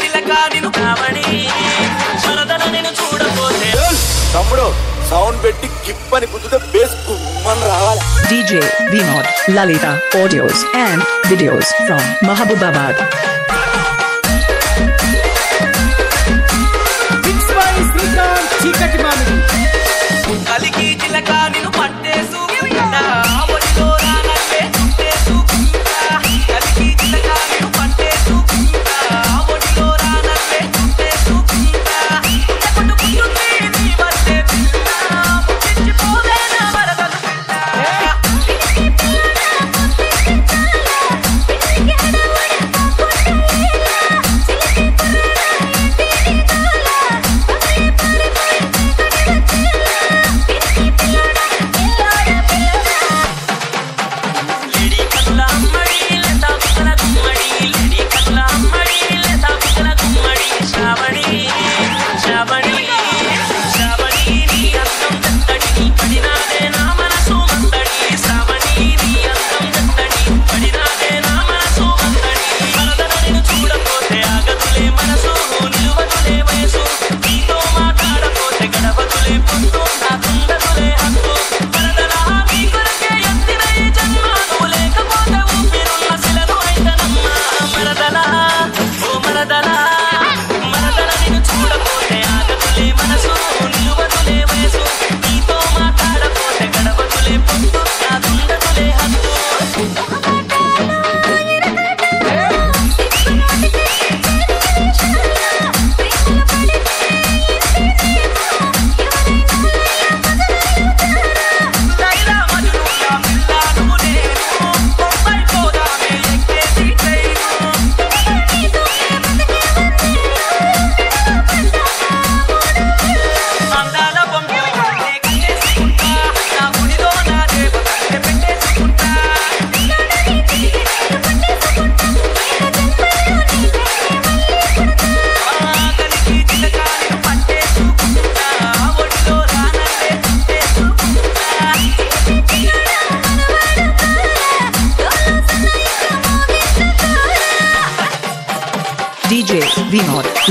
చిలకా నిన్ను కావని సరదన నిన్ను చూడపోతే తమ్ముడు సౌండ్ పెట్టి కిప్ అని గుద్దుతే బేస్ గుమ్మని రావాలి DJ Vinod Lalita audios and videos from Mahabubabad చీకటి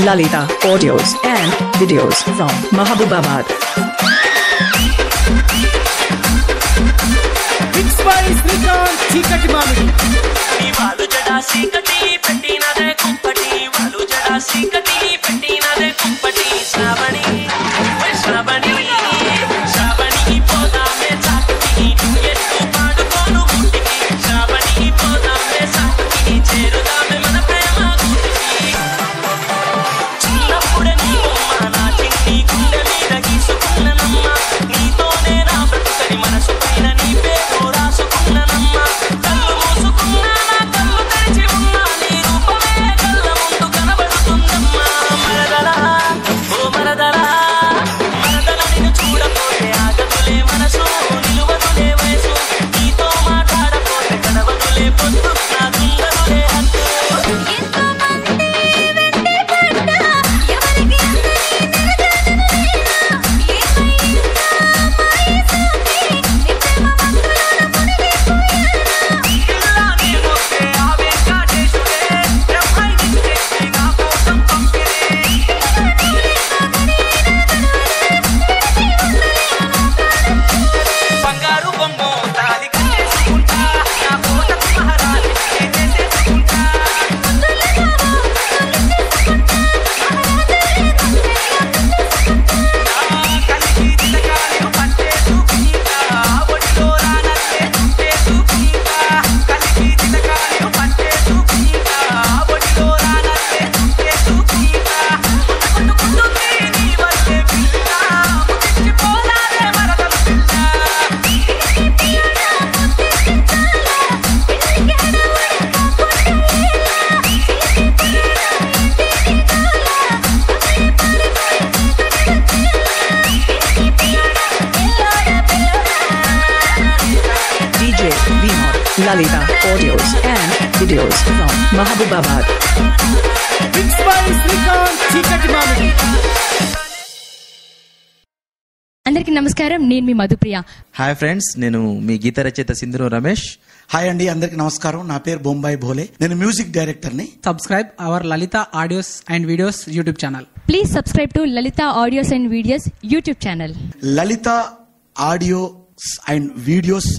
Lalita audios and videos from Mahabubabad. It's by Srikan Chikat Mami. वालू जड़ा सी कटी पट्टी ना दे कुंपटी वालू जड़ा सी कटी पट्टी ना दे कुंपटी Shravani దరదరా Lalita audios and videos from Mahabubabad అందరికీ నమస్కారం. నేను మీ మధుప్రియ. హాయ్ ఫ్రెండ్స్ నేను మీ గీత రచయిత సింధురు రమేష్. హాయ్ అండి అందరికి నమస్కారం. నా పేరు బొంబాయి భోలే. నేను మ్యూజిక్ డైరెక్టర్ని. Subscribe our Lalita audios and videos YouTube channel please subscribe to Lalita audios and videos YouTube channel Lalita audio and videos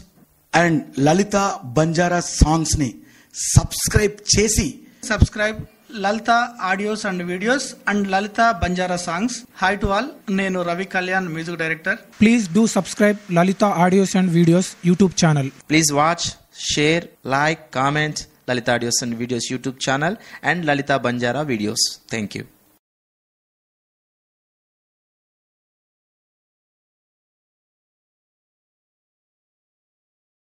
and Lalita Banjara సాంగ్స్ని subscribe చేసి subscribe Lalita audios and videos and Lalita Banjara songs. Hi to all నేను Ravi Kalyan music director. Please do subscribe Lalita Audios and Videos YouTube channel. Please watch share like comment Lalita audios and videos YouTube channel and Lalita Banjara videos. Thank you